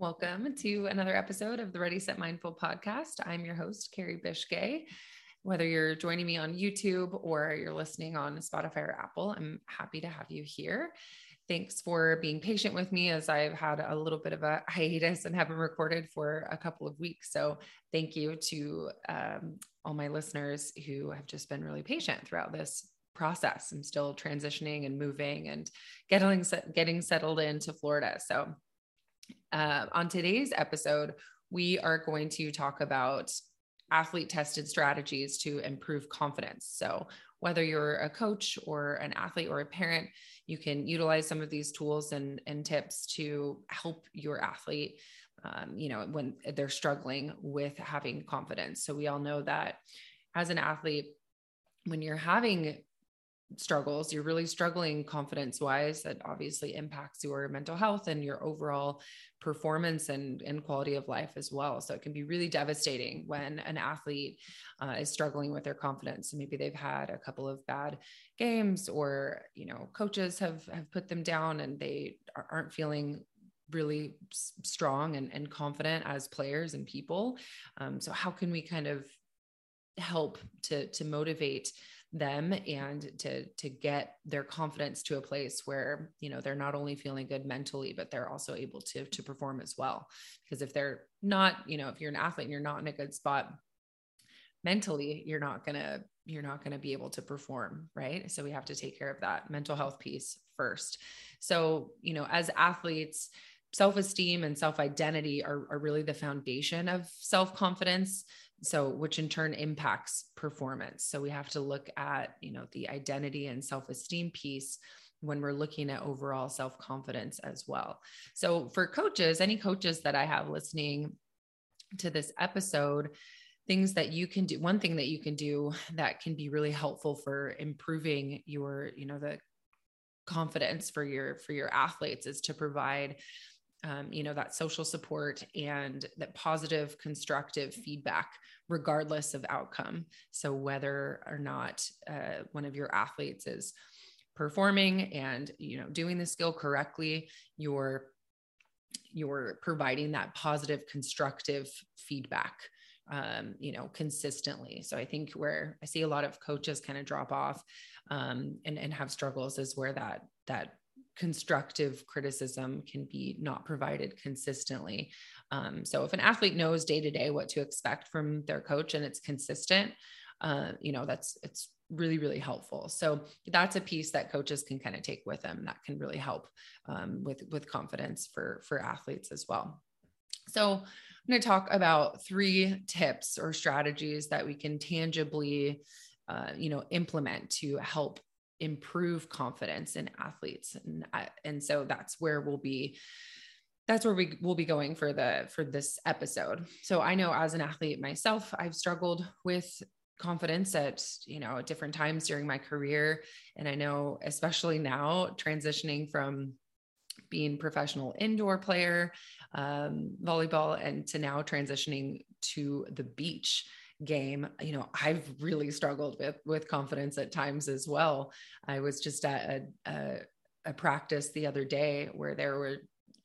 Welcome to another episode of the Ready Set Mindful podcast. I'm your host, Carrie Bishgay. Whether you're joining me on YouTube or you're listening on Spotify or Apple, I'm happy to have you here. Thanks for being patient with me as I've had a little bit of a hiatus and haven't recorded for a couple of weeks. So, thank you to um, all my listeners who have just been really patient throughout this process. I'm still transitioning and moving and getting getting settled into Florida. So, uh, on today's episode, we are going to talk about athlete tested strategies to improve confidence. So, whether you're a coach or an athlete or a parent, you can utilize some of these tools and, and tips to help your athlete, um, you know, when they're struggling with having confidence. So, we all know that as an athlete, when you're having struggles, you're really struggling confidence wise, that obviously impacts your mental health and your overall performance and, and quality of life as well. So it can be really devastating when an athlete uh, is struggling with their confidence. maybe they've had a couple of bad games or, you know, coaches have, have put them down and they aren't feeling really strong and, and confident as players and people. Um, so how can we kind of help to, to motivate them and to to get their confidence to a place where you know they're not only feeling good mentally but they're also able to to perform as well. Because if they're not you know if you're an athlete and you're not in a good spot mentally you're not going to you're not going to be able to perform right? So we have to take care of that mental health piece first. So you know as athletes self-esteem and self-identity are, are really the foundation of self-confidence. So which in turn impacts performance. So we have to look at you know the identity and self-esteem piece when we're looking at overall self-confidence as well. So for coaches any coaches that i have listening to this episode things that you can do one thing that you can do that can be really helpful for improving your you know the confidence for your for your athletes is to provide um, you know that social support and that positive constructive feedback regardless of outcome. So whether or not uh, one of your athletes is performing and you know doing the skill correctly you're you're providing that positive constructive feedback um, you know consistently. So i think where i see a lot of coaches kind of drop off um, and and have struggles is where that that constructive criticism can be not provided consistently. Um, so if an athlete knows day to day what to expect from their coach and it's consistent, uh, you know, that's it's really really helpful. So that's a piece that coaches can kind of take with them that can really help um, with with confidence for for athletes as well. So I'm going to talk about three tips or strategies that we can tangibly, uh, you know, implement to help improve confidence in athletes. And and so that's where we'll be that's where we will be going for the for this episode. So i know as an athlete myself i've struggled with confidence at you know at different times during my career. And i know especially now transitioning from being professional indoor player um, volleyball and to now transitioning to the beach game you know i've really struggled with with confidence at times as well i was just at a, a, a practice the other day where there were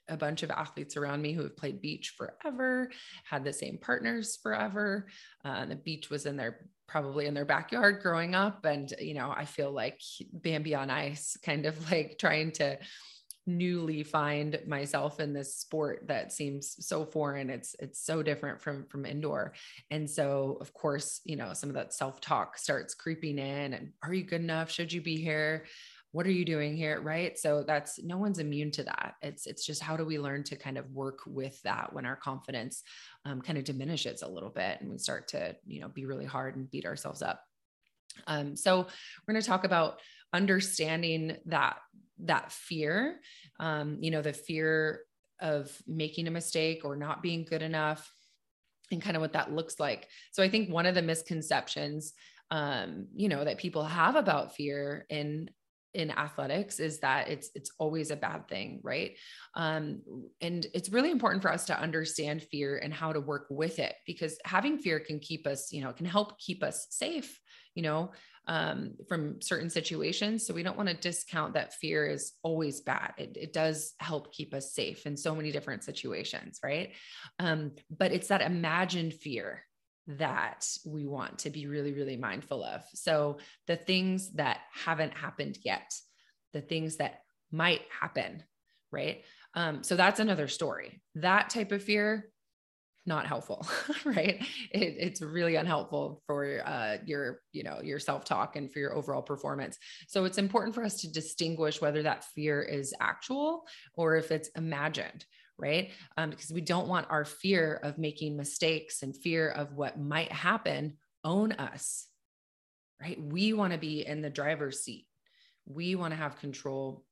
a bunch of athletes around me who have played beach forever, had the same partners forever. Uh, the beach was in their probably in their backyard growing up. And, you know, I feel like Bambi on ice, kind of like trying to newly find myself in this sport that seems so foreign. It's it's so different from from indoor. And so of course you know some of that self-talk starts creeping in and are you good enough? Should you be here? What are you doing here? Right? So that's no one's immune to that. It's it's just how do we learn to kind of work with that when our confidence um, kind of diminishes a little bit and we start to you know be really hard and beat ourselves up. Um, so we're going to talk about understanding that that fear um, you know the fear of making a mistake or not being good enough and kind of what that looks like. So i think one of the misconceptions um, you know that people have about fear in in athletics is that it's it's always a bad thing right? Um, and it's really important for us to understand fear and how to work with it because having fear can keep us you know can help keep us safe you know um, from certain situations. So we don't want to discount that fear is always bad. It, it does help keep us safe in so many different situations right? Um, but it's that imagined fear that we want to be really, really mindful of. So, the things that haven't happened yet, the things that might happen, right? Um, so, that's another story. That type of fear, not helpful, right? It, it's really unhelpful for uh, your, you know, your self-talk and for your overall performance. So it's important for us to distinguish whether that fear is actual or if it's imagined, right? Um, because we don't want our fear of making mistakes and fear of what might happen own us, right? We want to be in the driver's seat. We want to have control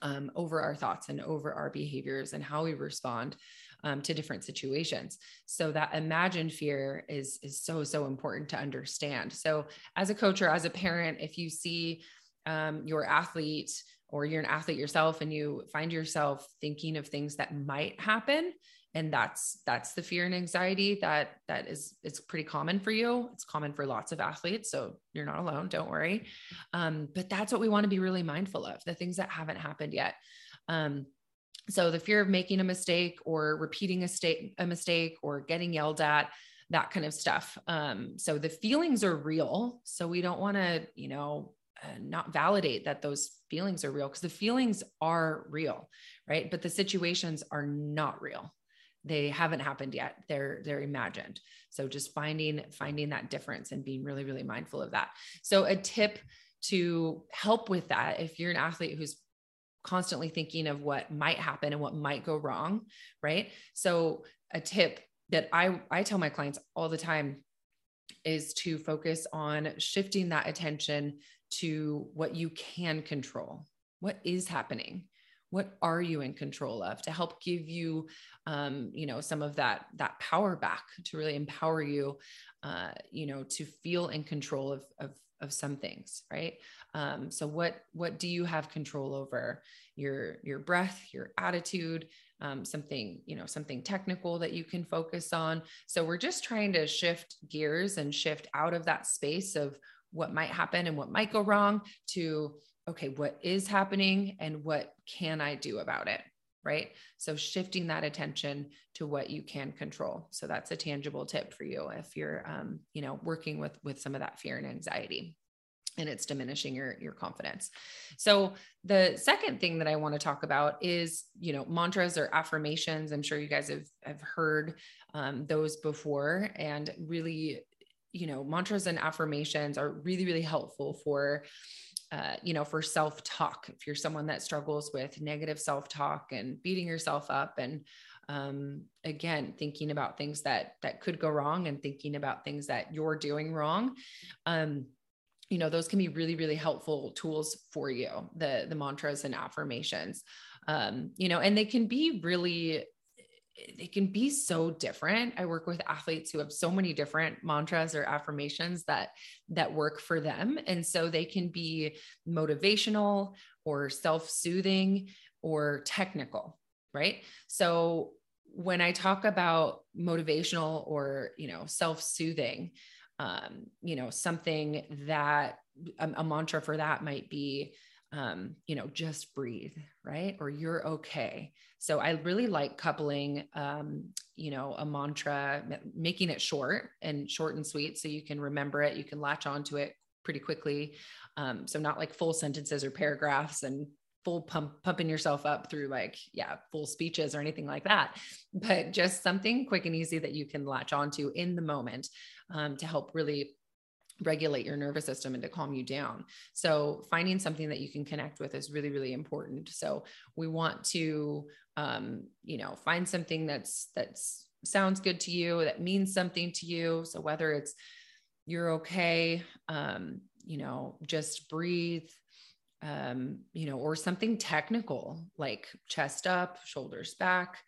um, over our thoughts and over our behaviors and how we respond um, to different situations. So that imagined fear is is so so important to understand. So as a coach or as a parent, if you see um, your athlete or you're an athlete yourself and you find yourself thinking of things that might happen and that's that's the fear and anxiety that that is it's pretty common for you. It's common for lots of athletes so you're not alone don't worry. Um, but that's what we want to be really mindful of the things that haven't happened yet. Um, so the fear of making a mistake or repeating a state a mistake or getting yelled at that kind of stuff. Um, so the feelings are real so we don't want to you know not validate that those feelings are real because the feelings are real right? But the situations are not real. They haven't happened yet. They're they're imagined. So just finding finding that difference and being really really mindful of that. So a tip to help with that if you're an athlete who's constantly thinking of what might happen and what might go wrong right? So a tip that i i tell my clients all the time is to focus on shifting that attention to what you can control. What is happening? What are you in control of to help give you, um, you know, some of that that power back to really empower you, uh, you know, to feel in control of of of some things, right? Um, so what what do you have control over? Your your breath, your attitude, um, something you know something technical that you can focus on. So we're just trying to shift gears and shift out of that space of what might happen and what might go wrong to okay what is happening and what can i do about it right? So shifting that attention to what you can control. So that's a tangible tip for you if you're um, you know working with with some of that fear and anxiety and it's diminishing your your confidence. So the second thing that i want to talk about is you know mantras or affirmations. I'm sure you guys have have heard um, those before and really you know mantras and affirmations are really really helpful for uh, you know for self talk if you're someone that struggles with negative self talk and beating yourself up and um, again thinking about things that that could go wrong and thinking about things that you're doing wrong um, you know those can be really really helpful tools for you the the mantras and affirmations. Um, you know and they can be really they can be so different i work with athletes who have so many different mantras or affirmations that that work for them and so they can be motivational or self-soothing or technical right so when i talk about motivational or you know self-soothing um, you know something that a, a mantra for that might be um, you know, just breathe, right? Or you're okay. So I really like coupling, um, you know, a mantra, making it short and short and sweet so you can remember it, you can latch onto it pretty quickly. Um, so not like full sentences or paragraphs and full pump pumping yourself up through like yeah full speeches or anything like that but just something quick and easy that you can latch onto in the moment um, to help really regulate your nervous system and to calm you down. So finding something that you can connect with is really, really important. So we want to, um, you know, find something that's, that's sounds good to you, that means something to you. So whether it's you're okay, um, you know, just breathe, um, you know, or something technical like chest up, shoulders back,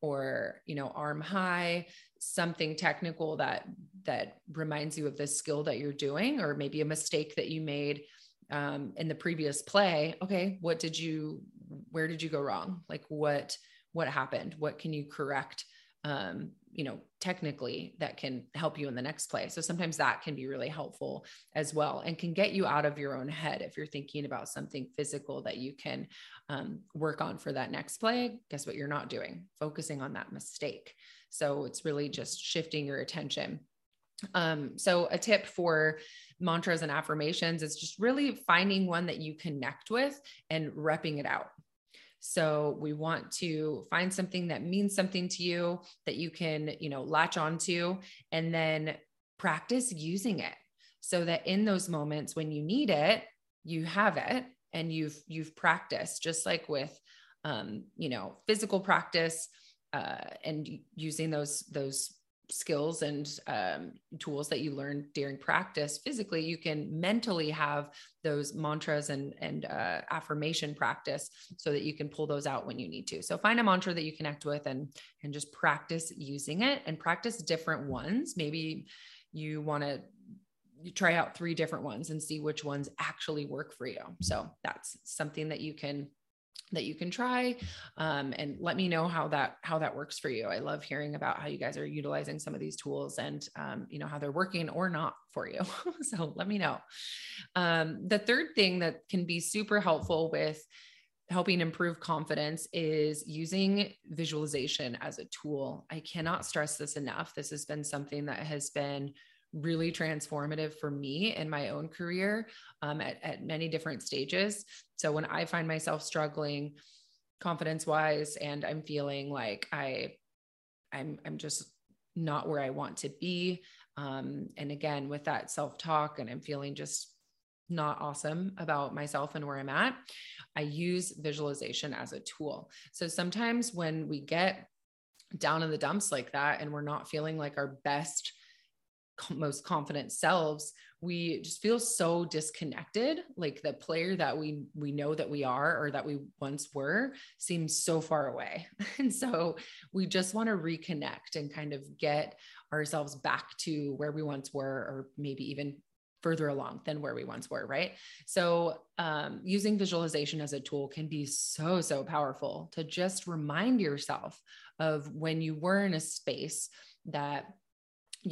or, you know, arm high, something technical that that reminds you of the skill that you're doing or maybe a mistake that you made um, in the previous play. Okay what did you where did you go wrong? Like what what happened? What can you correct? Um, you know technically that can help you in the next play so sometimes that can be really helpful as well and can get you out of your own head if you're thinking about something physical that you can um, work on for that next play. Guess what you're not doing? Focusing on that mistake. So it's really just shifting your attention. Um, so a tip for mantras and affirmations is just really finding one that you connect with and repping it out. So we want to find something that means something to you that you can, you know, latch onto and then practice using it so that in those moments when you need it, you have it and you've you've practiced just like with um, you know, physical practice uh, and using those those skills and um, tools that you learn during practice physically you can mentally have those mantras and and uh, affirmation practice so that you can pull those out when you need to. So find a mantra that you connect with and and just practice using it and practice different ones. Maybe you want to try out three different ones and see which ones actually work for you. So that's something that you can that you can try um, and let me know how that how that works for you. I love hearing about how you guys are utilizing some of these tools and um, you know how they're working or not for you. So let me know. Um, the third thing that can be super helpful with helping improve confidence is using visualization as a tool. I cannot stress this enough. This has been something that has been really transformative for me in my own career um, at, at many different stages. So when I find myself struggling confidence wise and I'm feeling like I, I'm, I'm just not where I want to be. Um, and again, with that self talk and I'm feeling just not awesome about myself and where I'm at, I use visualization as a tool. So sometimes when we get down in the dumps like that and we're not feeling like our best most confident selves we just feel so disconnected. Like the player that we we know that we are or that we once were seems so far away. And so we just want to reconnect and kind of get ourselves back to where we once were or maybe even further along than where we once were right? So um, using visualization as a tool can be so so powerful to just remind yourself of when you were in a space that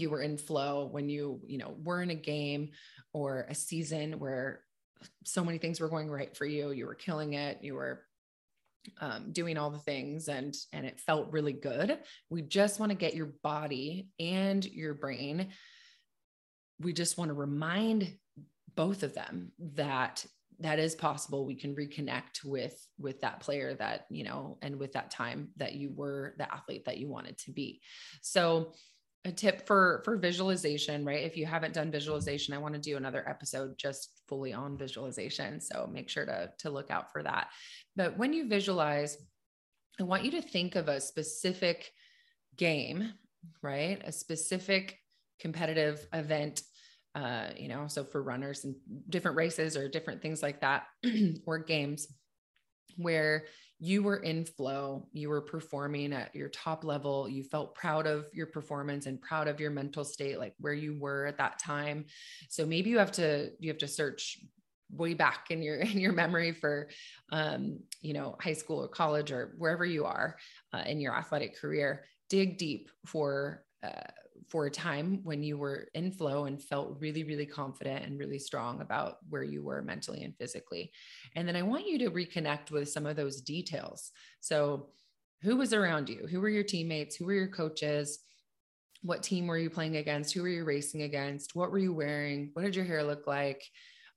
you were in flow when you you know were in a game or a season where so many things were going right for you you were killing it you were um, doing all the things and and it felt really good. We just want to get your body and your brain we just want to remind both of them that that is possible. We can reconnect with with that player that you know and with that time that you were the athlete that you wanted to be. So a tip for for visualization right? If you haven't done visualization i want to do another episode just fully on visualization so make sure to to look out for that. But when you visualize i want you to think of a specific game right? A specific competitive event uh, you know so for runners and different races or different things like that or games where you were in flow, you were performing at your top level, you felt proud of your performance and proud of your mental state, like where you were at that time. So maybe you have to, you have to search way back in your in your memory for um, you know high school or college or wherever you are uh, in your athletic career dig deep for uh, for a time when you were in flow and felt really, really confident and really strong about where you were mentally and physically. And then I want you to reconnect with some of those details. So, who was around you? Who were your teammates? Who were your coaches? What team were you playing against? Who were you racing against? What were you wearing? What did your hair look like?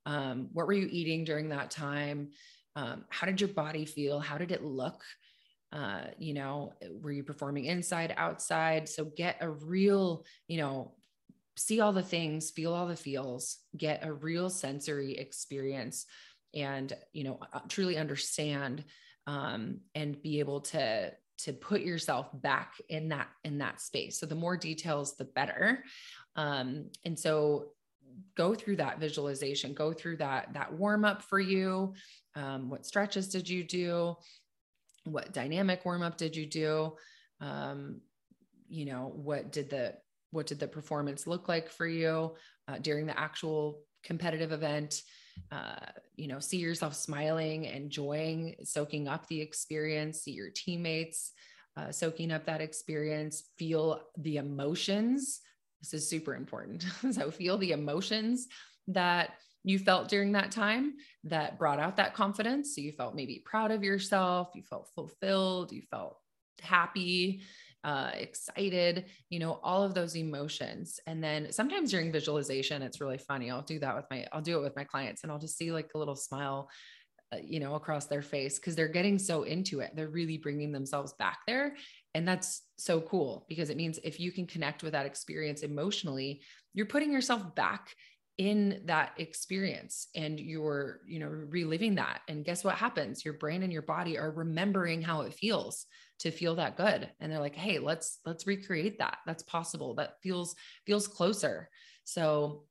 Um, what were you eating during that time? Um, how did your body feel? How did it look? Uh, you know, were you performing inside, outside? So get a real, you know, see all the things, feel all the feels, get a real sensory experience and, you know, uh, truly understand um, and be able to to put yourself back in that in that space. So the more details the better. Um, and so go through that visualization go through that that warm up for you. Um, what stretches did you do what dynamic warm up did you do um, you know what did the what did the performance look like for you uh, during the actual competitive event uh, you know, see yourself smiling, enjoying, soaking up the experience, see your teammates uh, soaking up that experience, feel the emotions. This is super important. so, feel the emotions that you felt during that time that brought out that confidence. So, you felt maybe proud of yourself, you felt fulfilled, you felt happy, uh, excited, you know, all of those emotions. And then sometimes during visualization, it's really funny. I'll do that with my, I'll do it with my clients and I'll just see like a little smile, uh, you know, across their face because they're getting so into it. They're really bringing themselves back there. And that's so cool because it means if you can connect with that experience emotionally, you're putting yourself back in that experience and you're you know reliving that. And guess what happens? Your brain and your body are remembering how it feels to feel that good. And they're like hey let's let's recreate that. That's possible. That feels feels closer. So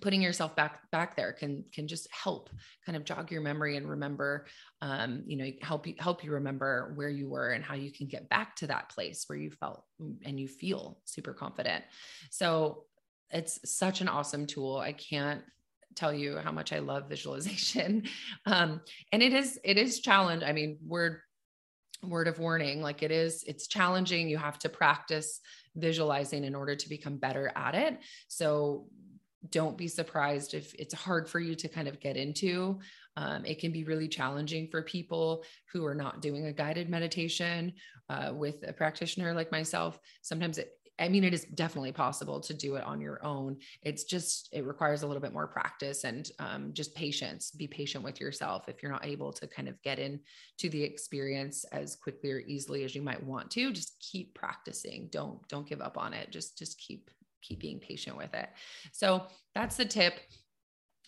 putting yourself back back there can can just help kind of jog your memory and remember um, you know help you help you remember where you were and how you can get back to that place where you felt and you feel super confident. So it's such an awesome tool. I can't tell you how much I love visualization. Um, and it is, it is challenge. I mean, word, word of warning, like it is, it's challenging. You have to practice visualizing in order to become better at it. So don't be surprised if it's hard for you to kind of get into. Um, it can be really challenging for people who are not doing a guided meditation uh, with a practitioner like myself. Sometimes it, I mean, it is definitely possible to do it on your own. It's just, it requires a little bit more practice and um, just patience. Be patient with yourself if you're not able to kind of get into the experience as quickly or easily as you might want to. Just keep practicing. Don't don't give up on it. Just just keep keep being patient with it. So that's the tip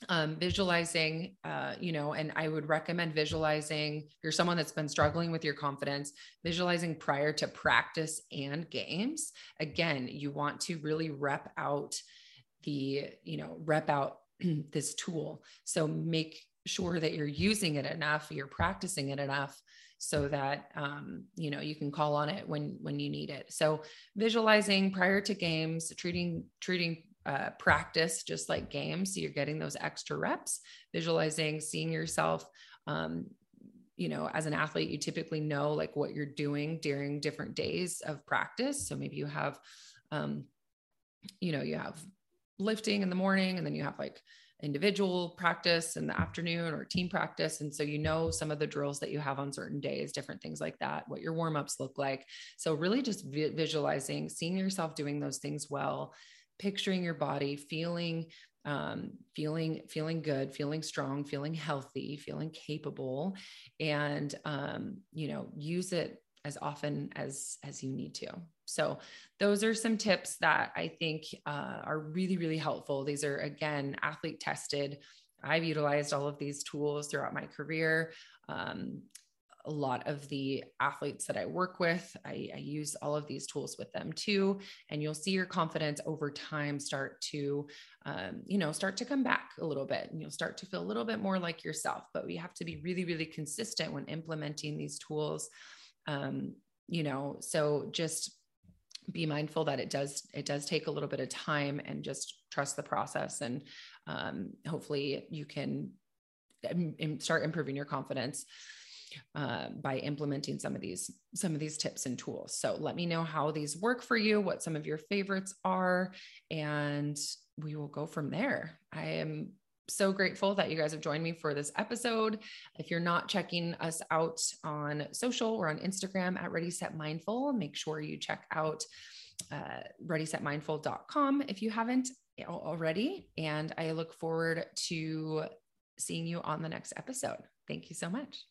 um, visualizing, uh, you know, and I would recommend visualizing. If you're someone that's been struggling with your confidence, visualizing prior to practice and games. Again, you want to really rep out the, you know, rep out this tool. So make sure that you're using it enough, you're practicing it enough so that um, you know you can call on it when when you need it so visualizing prior to games treating treating uh, practice just like games. So you're getting those extra reps, visualizing, seeing yourself. Um, you know, as an athlete, you typically know like what you're doing during different days of practice. So maybe you have, um, you know, you have lifting in the morning and then you have like individual practice in the afternoon or team practice. And so you know some of the drills that you have on certain days, different things like that, what your warm ups look like. So, really just vi- visualizing, seeing yourself doing those things well, picturing your body feeling um, feeling feeling good feeling strong feeling healthy feeling capable. And um, you know use it as often as as you need to. So those are some tips that i think uh, are really really helpful. These are again athlete tested. I've utilized all of these tools throughout my career. Um, a lot of the athletes that I work with, I, I, use all of these tools with them too. And you'll see your confidence over time start to, um, you know, start to come back a little bit and you'll start to feel a little bit more like yourself. But we have to be really, really consistent when implementing these tools. Um, you know, so just be mindful that it does it does take a little bit of time and just trust the process and um, hopefully you can start improving your confidence uh, by implementing some of these some of these tips and tools so let me know how these work for you what some of your favorites are and we will go from there i am so grateful that you guys have joined me for this episode. If you're not checking us out on social, we're on Instagram at Ready Set Mindful. Make sure you check out uh, readysetmindful.com if you haven't already. And I look forward to seeing you on the next episode. Thank you so much.